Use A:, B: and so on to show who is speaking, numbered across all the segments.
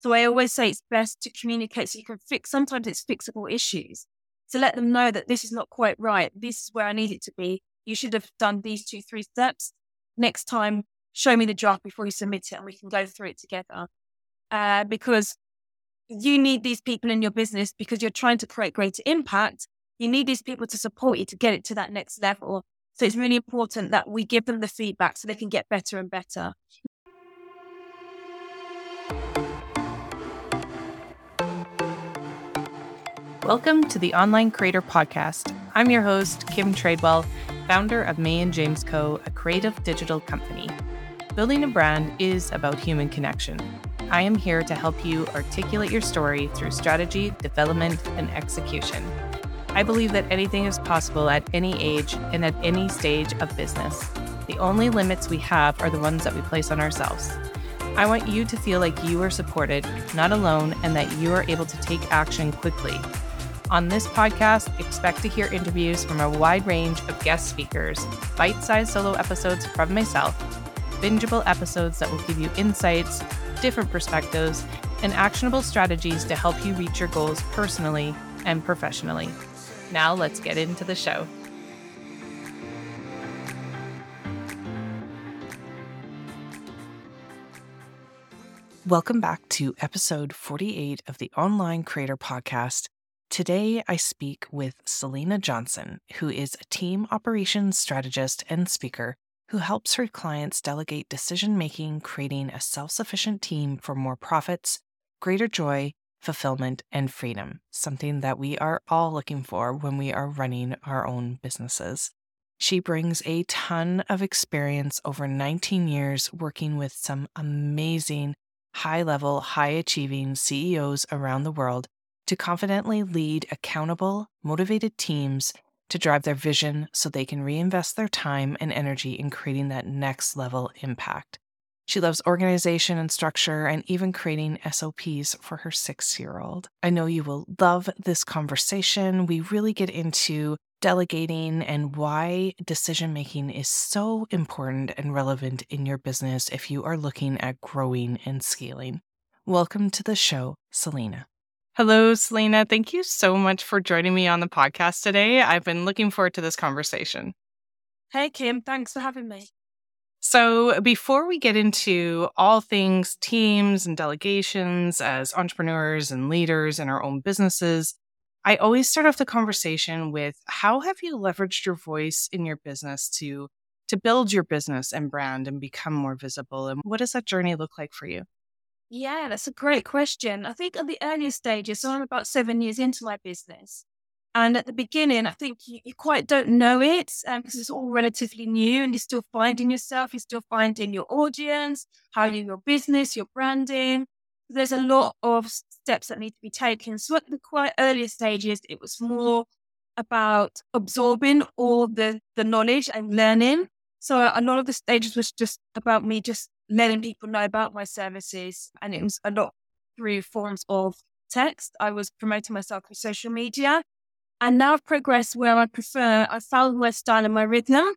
A: So I always say it's best to communicate so you can fix, sometimes it's fixable issues. To let them know that this is not quite right. This is where I need it to be. You should have done these two, three steps. Next time, show me the draft before you submit it and we can go through it together. Uh, because you need these people in your business because you're trying to create greater impact. You need these people to support you to get it to that next level. So it's really important that we give them the feedback so they can get better and better.
B: Welcome to the Online Creator Podcast. I'm your host, Kim Tradewell, founder of May and James Co., a creative digital company. Building a brand is about human connection. I am here to help you articulate your story through strategy, development, and execution. I believe that anything is possible at any age and at any stage of business. The only limits we have are the ones that we place on ourselves. I want you to feel like you are supported, not alone, and that you are able to take action quickly. On this podcast, expect to hear interviews from a wide range of guest speakers, bite sized solo episodes from myself, bingeable episodes that will give you insights, different perspectives, and actionable strategies to help you reach your goals personally and professionally. Now, let's get into the show. Welcome back to episode 48 of the Online Creator Podcast. Today, I speak with Selina Johnson, who is a team operations strategist and speaker who helps her clients delegate decision making, creating a self sufficient team for more profits, greater joy, fulfillment, and freedom, something that we are all looking for when we are running our own businesses. She brings a ton of experience over 19 years working with some amazing, high level, high achieving CEOs around the world to confidently lead accountable, motivated teams to drive their vision so they can reinvest their time and energy in creating that next level impact. She loves organization and structure and even creating SOPs for her six year old. I know you will love this conversation. We really get into delegating and why decision making is so important and relevant in your business if you are looking at growing and scaling. Welcome to the show, Selina. Hello, Selina. Thank you so much for joining me on the podcast today. I've been looking forward to this conversation.
A: Hey, Kim. Thanks for having me.
B: So, before we get into all things teams and delegations as entrepreneurs and leaders in our own businesses, I always start off the conversation with how have you leveraged your voice in your business to to build your business and brand and become more visible and what does that journey look like for you?
A: Yeah, that's a great question. I think at the earliest stages, so I'm about seven years into my business. And at the beginning, I think you, you quite don't know it um, because it's all relatively new and you're still finding yourself, you're still finding your audience, how you your business, your branding. There's a lot of steps that need to be taken. So at the quite earlier stages, it was more about absorbing all the, the knowledge and learning. So a lot of the stages was just about me just letting people know about my services. And it was a lot through forms of text. I was promoting myself through social media. And now I've progressed where I prefer, I found my style and my rhythm.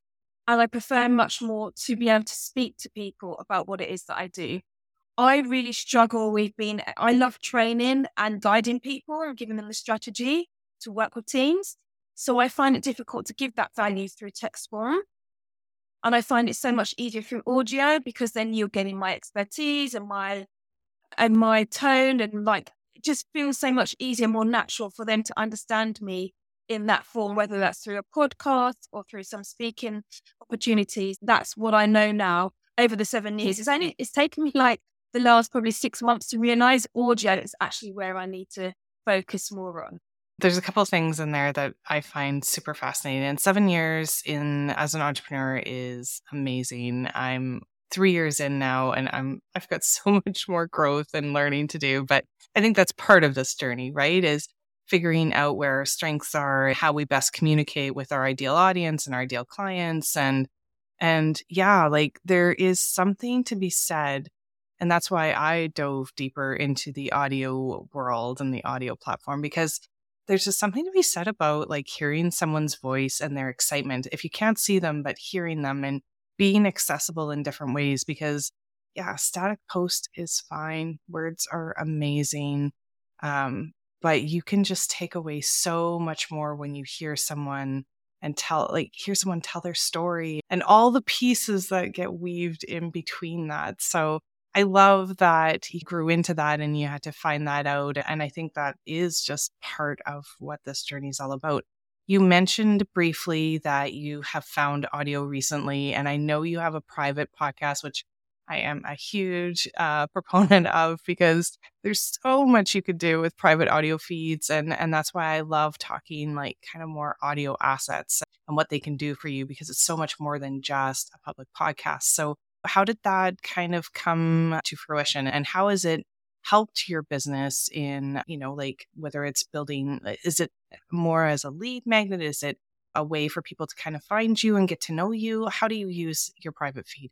A: And I prefer much more to be able to speak to people about what it is that I do. I really struggle with being, I love training and guiding people and giving them the strategy to work with teams. So I find it difficult to give that value through text form. And I find it so much easier through audio because then you're getting my expertise and my and my tone and like it just feels so much easier, more natural for them to understand me in that form, whether that's through a podcast or through some speaking opportunities. That's what I know now over the seven years. It's only it's taken me like the last probably six months to realize audio is actually where I need to focus more on
B: there's a couple of things in there that I find super fascinating. And seven years in as an entrepreneur is amazing. I'm three years in now and I'm I've got so much more growth and learning to do. But I think that's part of this journey, right? Is figuring out where our strengths are, how we best communicate with our ideal audience and our ideal clients. And and yeah, like there is something to be said. And that's why I dove deeper into the audio world and the audio platform because there's just something to be said about like hearing someone's voice and their excitement if you can't see them but hearing them and being accessible in different ways because yeah, static post is fine. Words are amazing. Um, but you can just take away so much more when you hear someone and tell like hear someone tell their story and all the pieces that get weaved in between that so i love that he grew into that and you had to find that out and i think that is just part of what this journey is all about you mentioned briefly that you have found audio recently and i know you have a private podcast which I am a huge uh, proponent of because there's so much you could do with private audio feeds, and and that's why I love talking like kind of more audio assets and what they can do for you because it's so much more than just a public podcast. So how did that kind of come to fruition, and how has it helped your business in you know like whether it's building uh, is it more as a lead magnet is it a way for people to kind of find you and get to know you how do you use your private feed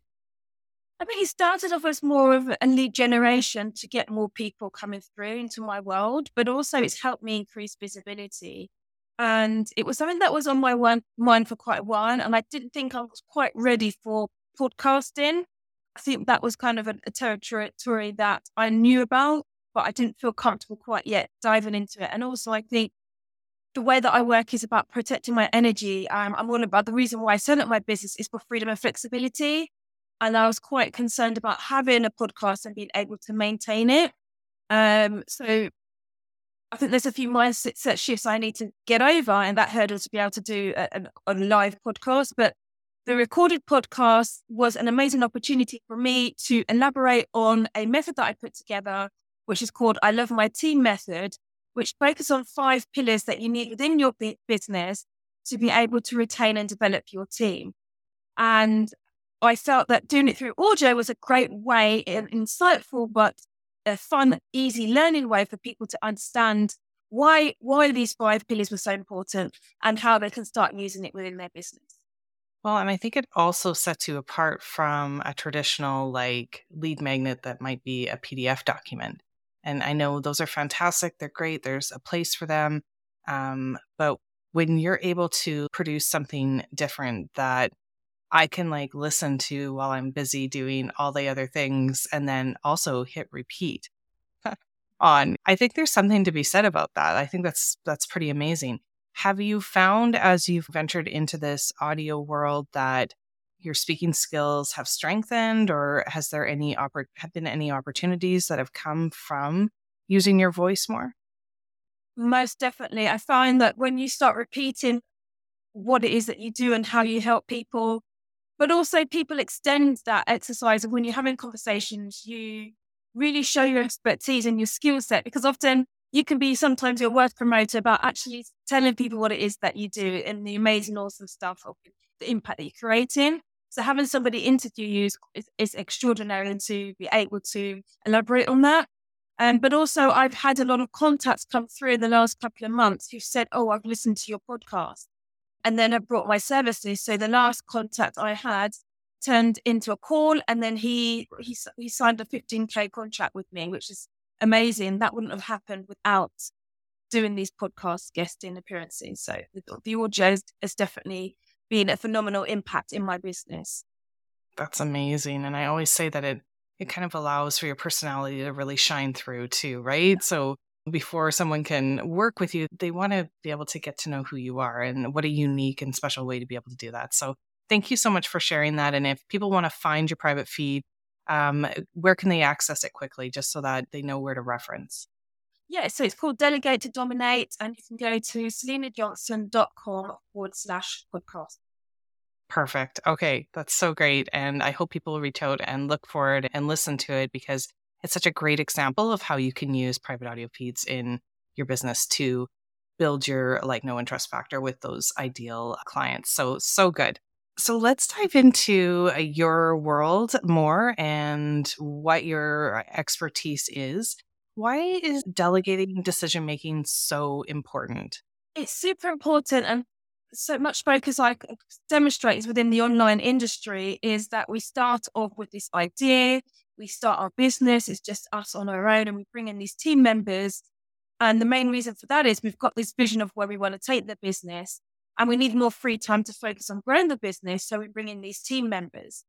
A: I mean, it started off as more of a lead generation to get more people coming through into my world, but also it's helped me increase visibility. And it was something that was on my one, mind for quite a while. And I didn't think I was quite ready for podcasting. I think that was kind of a, a territory that I knew about, but I didn't feel comfortable quite yet diving into it. And also, I think the way that I work is about protecting my energy. Um, I'm all about the reason why I set up my business is for freedom and flexibility. And I was quite concerned about having a podcast and being able to maintain it. Um, so I think there's a few mindset shifts I need to get over, and that hurdle to be able to do a, a, a live podcast. But the recorded podcast was an amazing opportunity for me to elaborate on a method that I put together, which is called I Love My Team Method, which focuses on five pillars that you need within your business to be able to retain and develop your team. And I felt that doing it through audio was a great way, an insightful but a fun, easy learning way for people to understand why why these five pillars were so important and how they can start using it within their business.
B: Well, and I think it also sets you apart from a traditional like lead magnet that might be a PDF document. And I know those are fantastic. They're great. There's a place for them. Um, but when you're able to produce something different that I can like listen to while I'm busy doing all the other things and then also hit repeat on. I think there's something to be said about that. I think that's that's pretty amazing. Have you found as you've ventured into this audio world that your speaking skills have strengthened or has there any oppor- have been any opportunities that have come from using your voice more?
A: Most definitely. I find that when you start repeating what it is that you do and how you help people, but also people extend that exercise of when you're having conversations, you really show your expertise and your skill set because often you can be sometimes your worst promoter about actually telling people what it is that you do and the amazing, awesome stuff of the impact that you're creating. So having somebody interview you is, is, is extraordinary and to be able to elaborate on that. Um, but also, I've had a lot of contacts come through in the last couple of months who said, "Oh, I've listened to your podcast," and then I brought my services. So the last contact I had turned into a call, and then he he he signed a 15k contract with me, which is amazing. That wouldn't have happened without doing these podcast guesting appearances. So the, the audio has definitely been a phenomenal impact in my business.
B: That's amazing, and I always say that it it kind of allows for your personality to really shine through too, right? So before someone can work with you, they want to be able to get to know who you are and what a unique and special way to be able to do that. So thank you so much for sharing that. And if people want to find your private feed, um, where can they access it quickly just so that they know where to reference?
A: Yeah, so it's called Delegate to Dominate, and you can go to selinajohnson.com forward slash podcast.
B: Perfect. Okay, that's so great. And I hope people reach out and look for it and listen to it because it's such a great example of how you can use private audio feeds in your business to build your like know and trust factor with those ideal clients. So, so good. So let's dive into uh, your world more and what your expertise is. Why is delegating decision making so important?
A: It's super important. And so much focus I demonstrates within the online industry is that we start off with this idea, we start our business, it's just us on our own, and we bring in these team members. And the main reason for that is we've got this vision of where we want to take the business, and we need more free time to focus on growing the business. So we bring in these team members.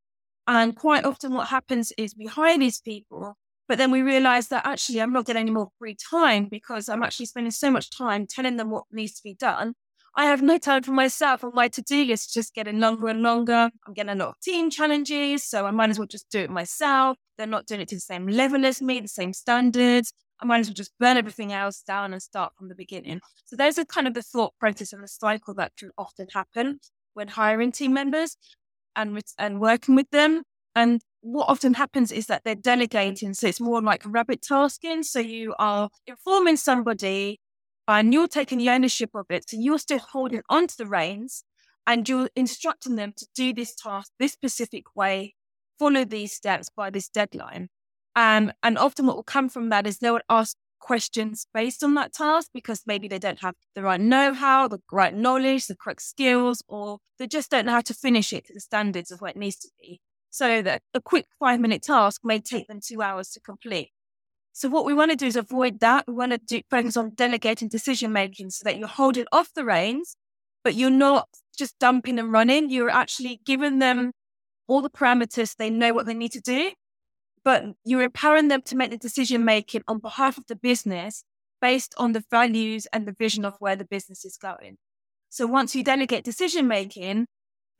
A: And quite often, what happens is we hire these people, but then we realize that actually I'm not getting any more free time because I'm actually spending so much time telling them what needs to be done. I have no time for myself, and my to do list is just getting longer and longer. I'm getting a lot of team challenges, so I might as well just do it myself. They're not doing it to the same level as me, the same standards. I might as well just burn everything else down and start from the beginning. So those are kind of the thought process and the cycle that can often happen when hiring team members and and working with them. And what often happens is that they're delegating. So it's more like rabbit tasking. So you are informing somebody and you're taking the ownership of it. So you're still holding onto the reins and you're instructing them to do this task this specific way, follow these steps by this deadline. Um, and often what will come from that is they would ask questions based on that task because maybe they don't have the right know-how, the right knowledge, the correct skills, or they just don't know how to finish it to the standards of what it needs to be. So that a quick five minute task may take them two hours to complete. So what we want to do is avoid that. We want to do, focus on delegating decision making so that you're holding off the reins, but you're not just dumping and running. You're actually giving them all the parameters. They know what they need to do, but you're empowering them to make the decision making on behalf of the business based on the values and the vision of where the business is going. So once you delegate decision making,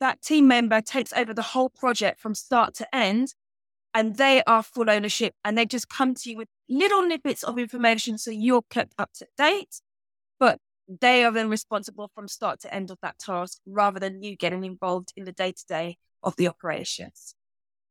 A: that team member takes over the whole project from start to end and they are full ownership and they just come to you with little snippets of information so you're kept up to date but they are then responsible from start to end of that task rather than you getting involved in the day to day of the operations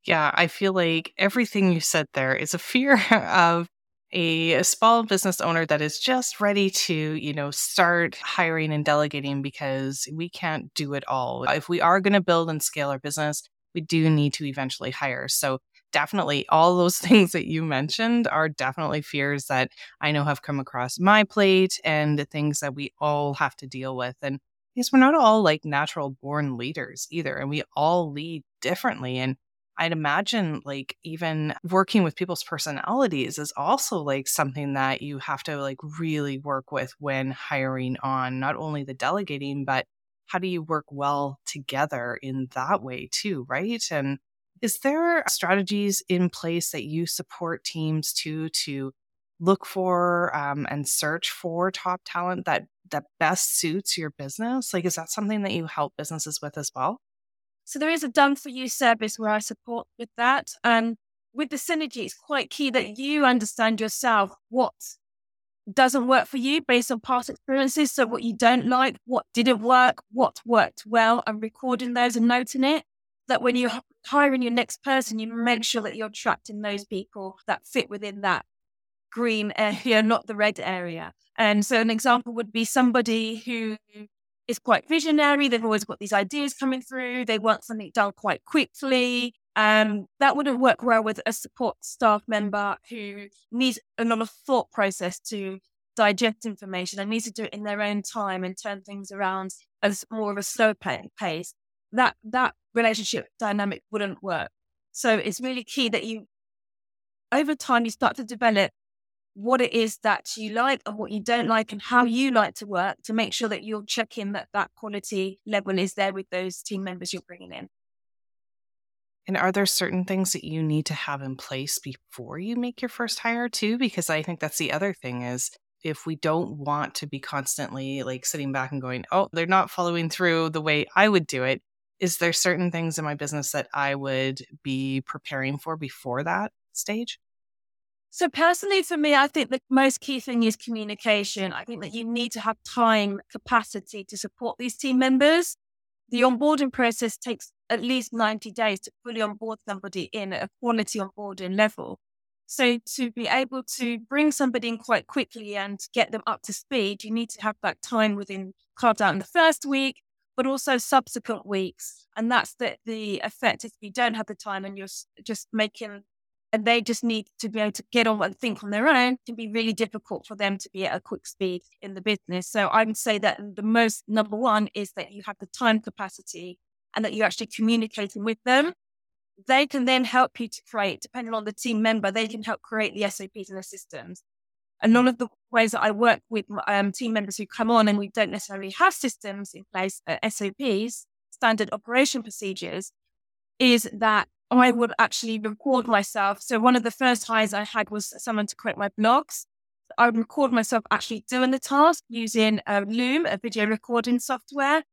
B: yeah i feel like everything you said there is a fear of a, a, small business owner that is just ready to, you know, start hiring and delegating because we can't do it all. If we are going to build and scale our business, we do need to eventually hire. So definitely all those things that you mentioned are definitely fears that I know have come across my plate and the things that we all have to deal with. And because we're not all like natural born leaders either, and we all lead differently. And I'd imagine like even working with people's personalities is also like something that you have to like really work with when hiring on not only the delegating, but how do you work well together in that way too, right? And is there strategies in place that you support teams to to look for um, and search for top talent that that best suits your business? Like, is that something that you help businesses with as well?
A: So there is a done for you service where I support with that. And with the synergy, it's quite key that you understand yourself what doesn't work for you based on past experiences. So what you don't like, what didn't work, what worked well, and recording those and noting it. That when you're hiring your next person, you make sure that you're attracting those people that fit within that green area, not the red area. And so an example would be somebody who is quite visionary. They've always got these ideas coming through. They want something done quite quickly. Um, that wouldn't work well with a support staff member who needs a lot of thought process to digest information and needs to do it in their own time and turn things around as more of a slow pace. That that relationship dynamic wouldn't work. So it's really key that you, over time, you start to develop what it is that you like and what you don't like and how you like to work to make sure that you're checking that that quality level is there with those team members you're bringing in.
B: And are there certain things that you need to have in place before you make your first hire too? Because I think that's the other thing is if we don't want to be constantly like sitting back and going, oh, they're not following through the way I would do it, is there certain things in my business that I would be preparing for before that stage?
A: So personally, for me, I think the most key thing is communication. I think that you need to have time, capacity to support these team members. The onboarding process takes at least 90 days to fully onboard somebody in a quality onboarding level. So to be able to bring somebody in quite quickly and get them up to speed, you need to have that time within carved out in the first week but also subsequent weeks. And that's the, the effect if you don't have the time and you're just making, and they just need to be able to get on and think on their own, can be really difficult for them to be at a quick speed in the business. So I would say that the most number one is that you have the time capacity and that you're actually communicating with them. They can then help you to create, depending on the team member, they can help create the SOPs and the systems. And none of the ways that I work with um, team members who come on and we don't necessarily have systems in place, uh, SOPs, standard operation procedures, is that I would actually record myself. So one of the first hires I had was someone to create my blogs. I would record myself actually doing the task using um, Loom, a video recording software.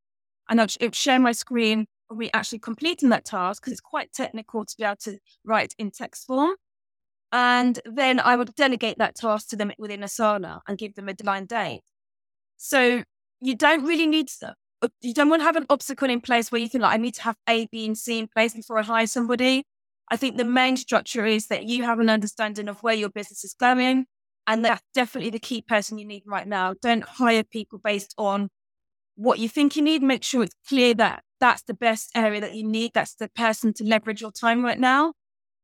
A: And I'd, share my screen of me actually completing that task because it's quite technical to be able to write in text form. And then I would delegate that task to them within Asana and give them a deadline date. So you don't really need you don't want to have an obstacle in place where you think like, I need to have A, B, and C in place before I hire somebody. I think the main structure is that you have an understanding of where your business is going. And that's definitely the key person you need right now. Don't hire people based on what you think you need. Make sure it's clear that that's the best area that you need. That's the person to leverage your time right now.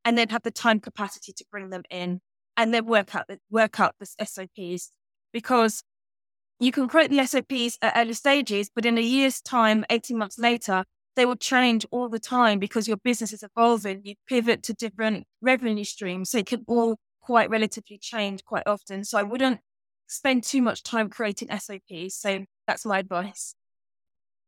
A: And then have the time capacity to bring them in and then work out the, work out the SOPs because you can create the SOPs at early stages, but in a year's time, 18 months later, they will change all the time because your business is evolving. You pivot to different revenue streams. So it can all quite relatively change quite often. So I wouldn't spend too much time creating SOPs. So that's my advice.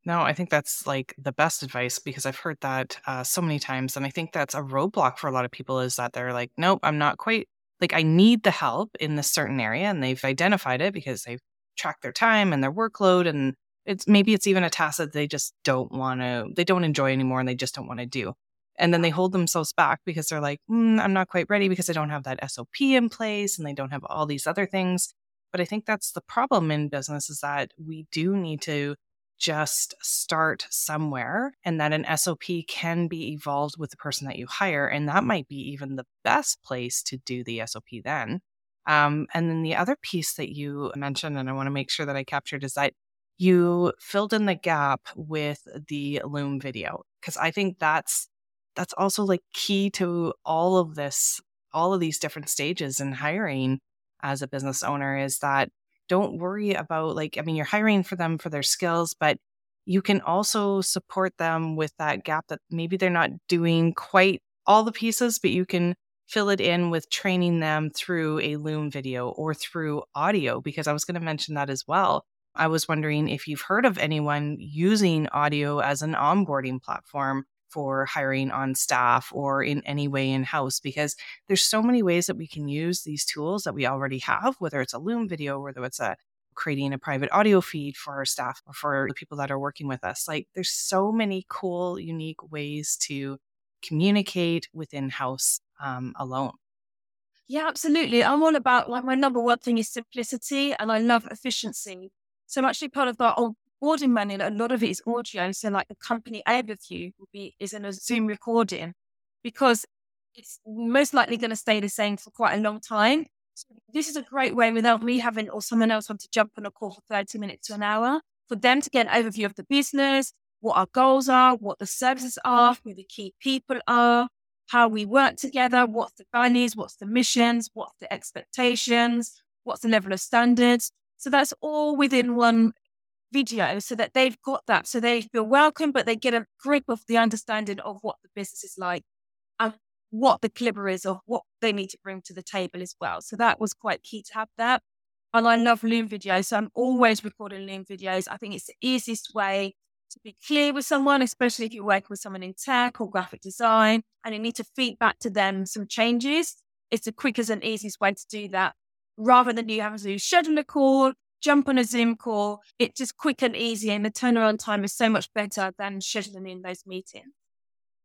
B: No, I think that's like the best advice because I've heard that uh, so many times. And I think that's a roadblock for a lot of people is that they're like, nope, I'm not quite like I need the help in this certain area. And they've identified it because they've track their time and their workload and it's maybe it's even a task that they just don't want to they don't enjoy anymore and they just don't want to do. And then they hold themselves back because they're like mm, i'm not quite ready because i don't have that sop in place and they don't have all these other things. But i think that's the problem in business is that we do need to just start somewhere and that an sop can be evolved with the person that you hire and that might be even the best place to do the sop then um, and then the other piece that you mentioned, and I want to make sure that I captured, is that you filled in the gap with the Loom video because I think that's that's also like key to all of this, all of these different stages in hiring as a business owner is that don't worry about like I mean you're hiring for them for their skills, but you can also support them with that gap that maybe they're not doing quite all the pieces, but you can fill it in with training them through a Loom video or through audio, because I was going to mention that as well. I was wondering if you've heard of anyone using audio as an onboarding platform for hiring on staff or in any way in house because there's so many ways that we can use these tools that we already have whether it's a loom video whether it's a creating a private audio feed for our staff or for the people that are working with us like there's so many cool unique ways to communicate within house um, alone.
A: Yeah, absolutely. I'm all about like my number one thing is simplicity and I love efficiency. So I'm actually part of that onboarding manual. A lot of it is audio. So like the company overview will be is in a Zoom recording because it's most likely going to stay the same for quite a long time. So this is a great way without me having or someone else want to jump on a call for 30 minutes to an hour for them to get an overview of the business, what our goals are, what the services are, who the key people are, how we work together, what's the values, what's the missions, what's the expectations, what's the level of standards. So that's all within one video so that they've got that. So they feel welcome, but they get a grip of the understanding of what the business is like and what the caliber is of what they need to bring to the table as well. So that was quite key to have that. And I love Loom videos. So I'm always recording Loom videos. I think it's the easiest way to be clear with someone, especially if you're working with someone in tech or graphic design and you need to feed back to them some changes. It's the quickest and easiest way to do that rather than you having to schedule a call, jump on a Zoom call. It's just quick and easy, and the turnaround time is so much better than scheduling in those meetings.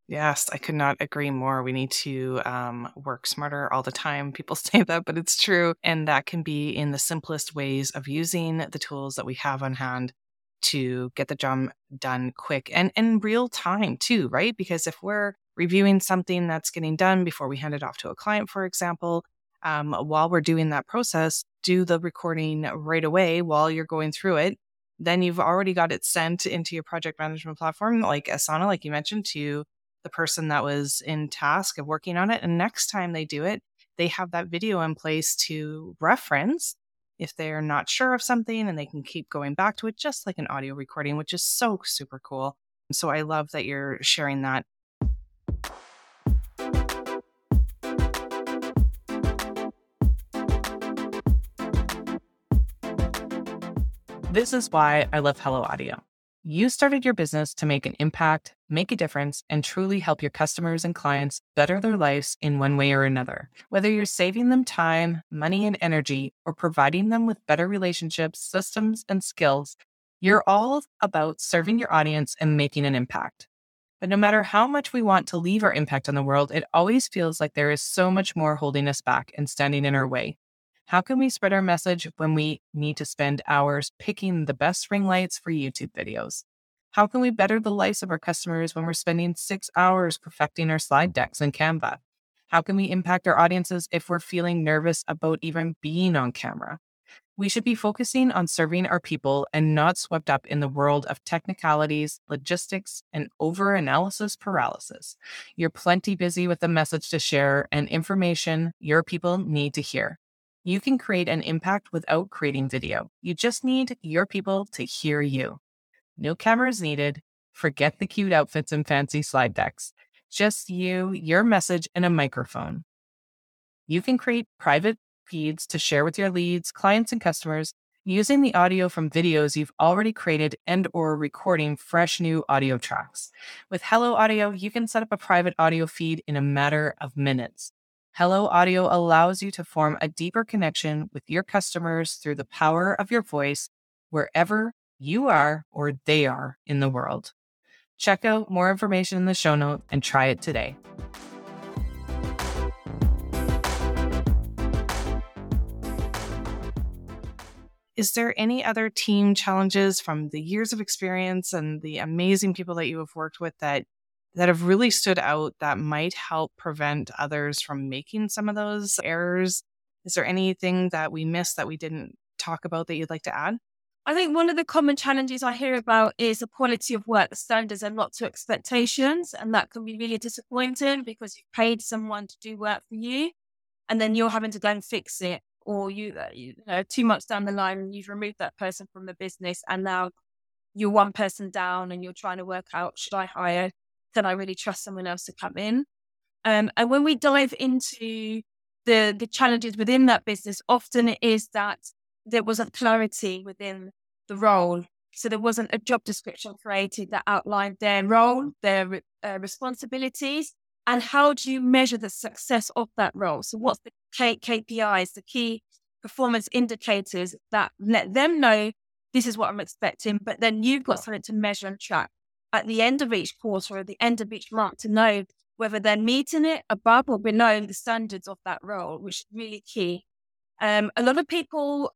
B: Yes, I could not agree more. We need to um, work smarter all the time. People say that, but it's true. And that can be in the simplest ways of using the tools that we have on hand to get the job done quick and in real time too, right? Because if we're reviewing something that's getting done before we hand it off to a client, for example, um, while we're doing that process, do the recording right away while you're going through it. Then you've already got it sent into your project management platform, like Asana, like you mentioned, to the person that was in task of working on it. And next time they do it, they have that video in place to reference if they're not sure of something and they can keep going back to it, just like an audio recording, which is so super cool. So I love that you're sharing that. This is why I love Hello Audio. You started your business to make an impact, make a difference, and truly help your customers and clients better their lives in one way or another. Whether you're saving them time, money, and energy, or providing them with better relationships, systems, and skills, you're all about serving your audience and making an impact. But no matter how much we want to leave our impact on the world, it always feels like there is so much more holding us back and standing in our way. How can we spread our message when we need to spend hours picking the best ring lights for YouTube videos? How can we better the lives of our customers when we're spending six hours perfecting our slide decks in Canva? How can we impact our audiences if we're feeling nervous about even being on camera? We should be focusing on serving our people and not swept up in the world of technicalities, logistics, and over analysis paralysis. You're plenty busy with a message to share and information your people need to hear. You can create an impact without creating video. You just need your people to hear you. No cameras needed. Forget the cute outfits and fancy slide decks. Just you, your message, and a microphone. You can create private feeds to share with your leads, clients, and customers using the audio from videos you've already created and or recording fresh new audio tracks. With Hello Audio, you can set up a private audio feed in a matter of minutes. Hello Audio allows you to form a deeper connection with your customers through the power of your voice wherever you are or they are in the world. Check out more information in the show note and try it today. Is there any other team challenges from the years of experience and the amazing people that you have worked with that that have really stood out that might help prevent others from making some of those errors? Is there anything that we missed that we didn't talk about that you'd like to add?
A: I think one of the common challenges I hear about is the quality of work, standards are not to expectations. And that can be really disappointing because you've paid someone to do work for you and then you're having to go and fix it. Or you, uh, you know, two months down the line, you've removed that person from the business and now you're one person down and you're trying to work out, should I hire can I really trust someone else to come in? Um, and when we dive into the the challenges within that business, often it is that there wasn't clarity within the role. So there wasn't a job description created that outlined their role, their uh, responsibilities, and how do you measure the success of that role? So what's the K- KPIs, the key performance indicators that let them know this is what I'm expecting, but then you've got something to measure and track at the end of each quarter or at the end of each month to know whether they're meeting it above or below the standards of that role, which is really key. Um, a lot of people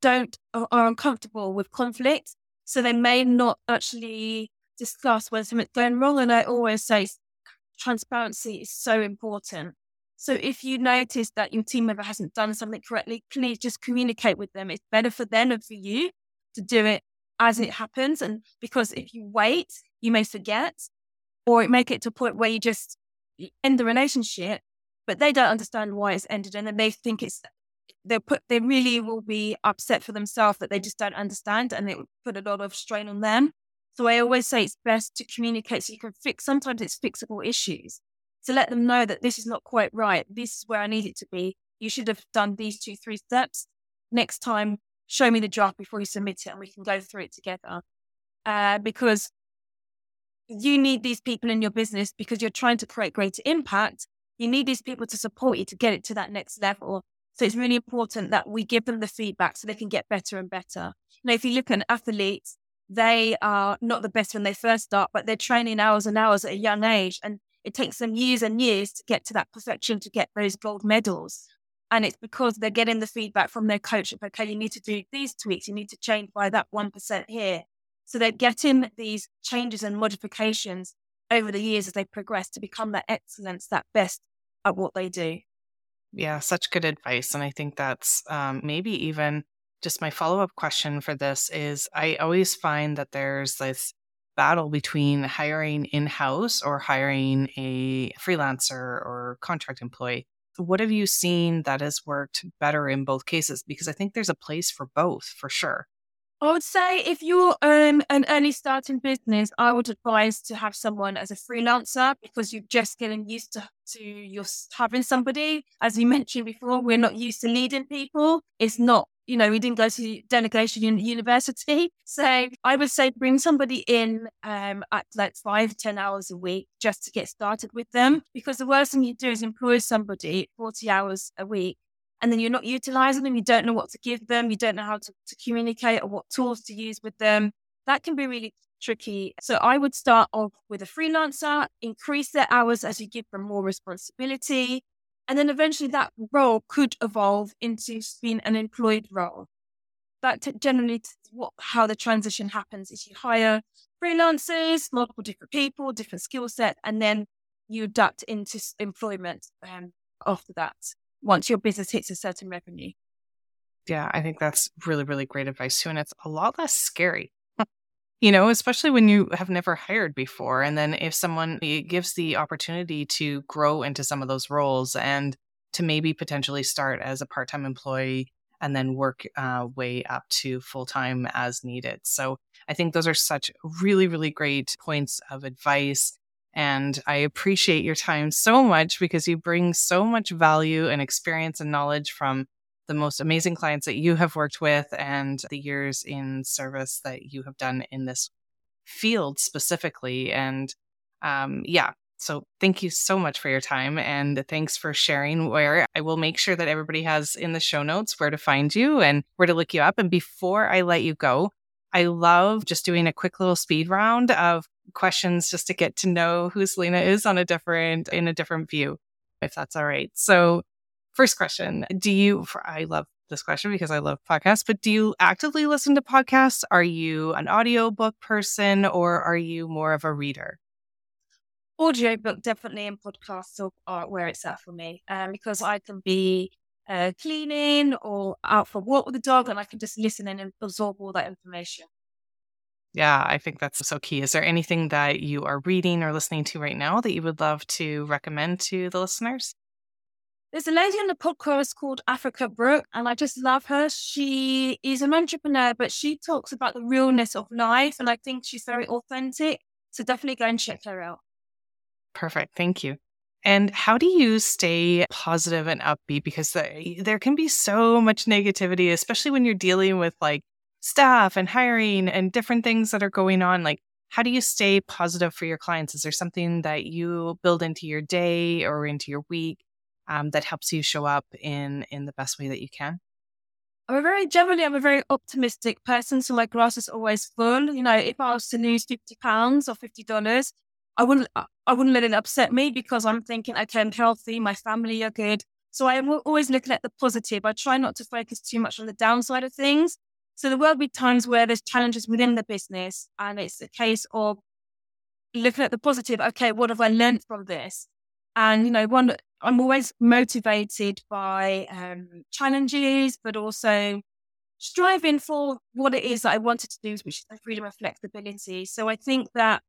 A: don't are uncomfortable with conflict, so they may not actually discuss when something's going wrong. And I always say transparency is so important. So if you notice that your team member hasn't done something correctly, please just communicate with them. It's better for them and for you to do it as it happens. And because if you wait, you may forget, or make it to a point where you just end the relationship, but they don't understand why it's ended, and then they think it's they put they really will be upset for themselves that they just don't understand, and it put a lot of strain on them. So I always say it's best to communicate so you can fix. Sometimes it's fixable issues. To let them know that this is not quite right. This is where I need it to be. You should have done these two, three steps. Next time, show me the draft before you submit it and we can go through it together. Uh, because you need these people in your business because you're trying to create greater impact. You need these people to support you to get it to that next level. So it's really important that we give them the feedback so they can get better and better. Now, if you look at athletes, they are not the best when they first start, but they're training hours and hours at a young age. And it takes them years and years to get to that perfection, to get those gold medals. And it's because they're getting the feedback from their coach. Okay, you need to do these tweaks. You need to change by that 1% here. So they're getting these changes and modifications over the years as they progress to become that excellence, that best at what they do.
B: Yeah, such good advice. And I think that's um, maybe even just my follow up question for this is I always find that there's this battle between hiring in house or hiring a freelancer or contract employee what have you seen that has worked better in both cases? Because I think there's a place for both for sure.
A: I would say if you're um, an early starting business, I would advise to have someone as a freelancer because you're just getting used to, to your having somebody. As we mentioned before, we're not used to leading people. It's not you know, we didn't go to delegation university. So I would say bring somebody in um, at like five, ten hours a week just to get started with them. Because the worst thing you do is employ somebody 40 hours a week and then you're not utilizing them. You don't know what to give them. You don't know how to, to communicate or what tools to use with them. That can be really tricky. So I would start off with a freelancer, increase their hours as you give them more responsibility. And then eventually that role could evolve into being an employed role. That t- generally t- what, how the transition happens is you hire freelancers, multiple different people, different skill set, and then you adapt into employment um, after that once your business hits a certain revenue.
B: Yeah, I think that's really, really great advice too. And it's a lot less scary you know, especially when you have never hired before. And then if someone gives the opportunity to grow into some of those roles and to maybe potentially start as a part time employee and then work uh, way up to full time as needed. So I think those are such really, really great points of advice. And I appreciate your time so much because you bring so much value and experience and knowledge from the most amazing clients that you have worked with and the years in service that you have done in this field specifically. And um, yeah, so thank you so much for your time and thanks for sharing where I will make sure that everybody has in the show notes where to find you and where to look you up. And before I let you go, I love just doing a quick little speed round of questions just to get to know who Selina is on a different in a different view, if that's all right. So First question Do you, I love this question because I love podcasts, but do you actively listen to podcasts? Are you an audiobook person or are you more of a reader?
A: Audiobook definitely and podcasts are where it's at for me um, because I can be uh, cleaning or out for a walk with the dog and I can just listen in and absorb all that information.
B: Yeah, I think that's so key. Is there anything that you are reading or listening to right now that you would love to recommend to the listeners?
A: There's a lady on the podcast called Africa Brooke, and I just love her. She is an entrepreneur, but she talks about the realness of life, and I think she's very authentic. So definitely go and check her out.
B: Perfect. Thank you. And how do you stay positive and upbeat? Because uh, there can be so much negativity, especially when you're dealing with like staff and hiring and different things that are going on. Like, how do you stay positive for your clients? Is there something that you build into your day or into your week um, that helps you show up in in the best way that you can?
A: I'm a very generally I'm a very optimistic person, so my glass is always full. You know, if I was to lose fifty pounds or fifty dollars, I wouldn't I wouldn't let it upset me because I'm thinking, okay, I'm healthy, my family are good. So I'm always looking at the positive. I try not to focus too much on the downside of things. So there will be times where there's challenges within the business, and it's a case of looking at the positive. Okay, what have I learned from this? And you know, one I'm always motivated by um, challenges, but also striving for what it is that I wanted to do, which is the freedom and flexibility. So I think that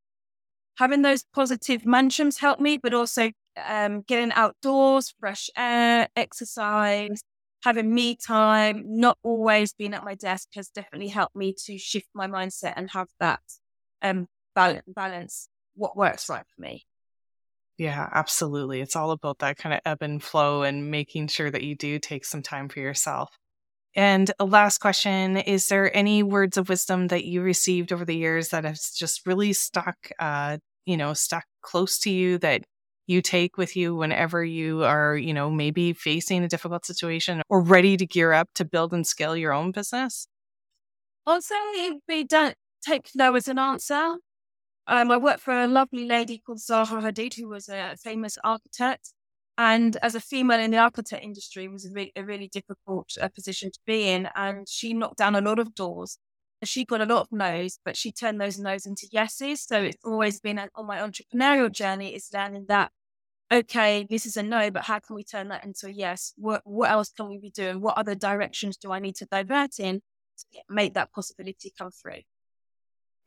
A: having those positive mantras help me, but also um, getting outdoors, fresh air, exercise, having me time, not always being at my desk has definitely helped me to shift my mindset and have that um, balance, balance what works right for me.
B: Yeah, absolutely. It's all about that kind of ebb and flow and making sure that you do take some time for yourself. And a last question Is there any words of wisdom that you received over the years that has just really stuck, uh, you know, stuck close to you that you take with you whenever you are, you know, maybe facing a difficult situation or ready to gear up to build and scale your own business?
A: Say be don't take no as an answer. Um, I worked for a lovely lady called Zaha Hadid, who was a famous architect. And as a female in the architect industry, was a, re- a really difficult uh, position to be in. And she knocked down a lot of doors. She got a lot of no's, but she turned those no's into yeses. So it's always been on my entrepreneurial journey is learning that, okay, this is a no, but how can we turn that into a yes? What, what else can we be doing? What other directions do I need to divert in to make that possibility come through?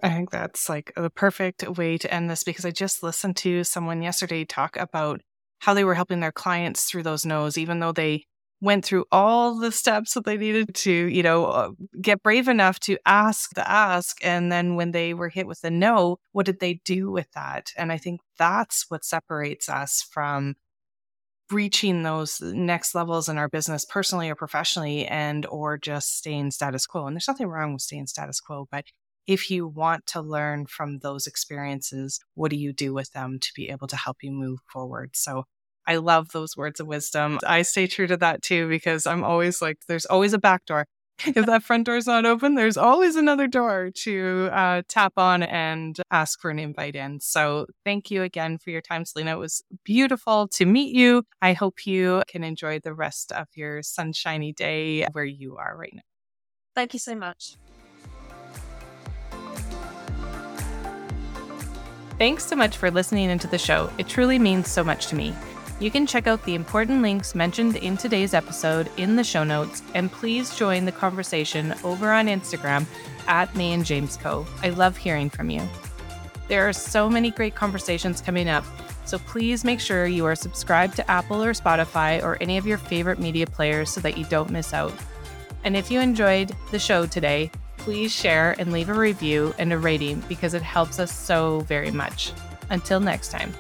B: I think that's like the perfect way to end this because I just listened to someone yesterday talk about how they were helping their clients through those no's, even though they went through all the steps that they needed to, you know, uh, get brave enough to ask the ask. And then when they were hit with the no, what did they do with that? And I think that's what separates us from reaching those next levels in our business personally or professionally and or just staying status quo and there's nothing wrong with staying status quo but if you want to learn from those experiences what do you do with them to be able to help you move forward so I love those words of wisdom. I stay true to that too because I'm always like, there's always a back door if that front door is not open, there's always another door to uh, tap on and ask for an invite in. So thank you again for your time, Selina. It was beautiful to meet you. I hope you can enjoy the rest of your sunshiny day where you are right now.
A: Thank you so much.
B: Thanks so much for listening into the show. It truly means so much to me. You can check out the important links mentioned in today's episode in the show notes, and please join the conversation over on Instagram at May and James Co. I love hearing from you. There are so many great conversations coming up, so please make sure you are subscribed to Apple or Spotify or any of your favorite media players so that you don't miss out. And if you enjoyed the show today, please share and leave a review and a rating because it helps us so very much. Until next time.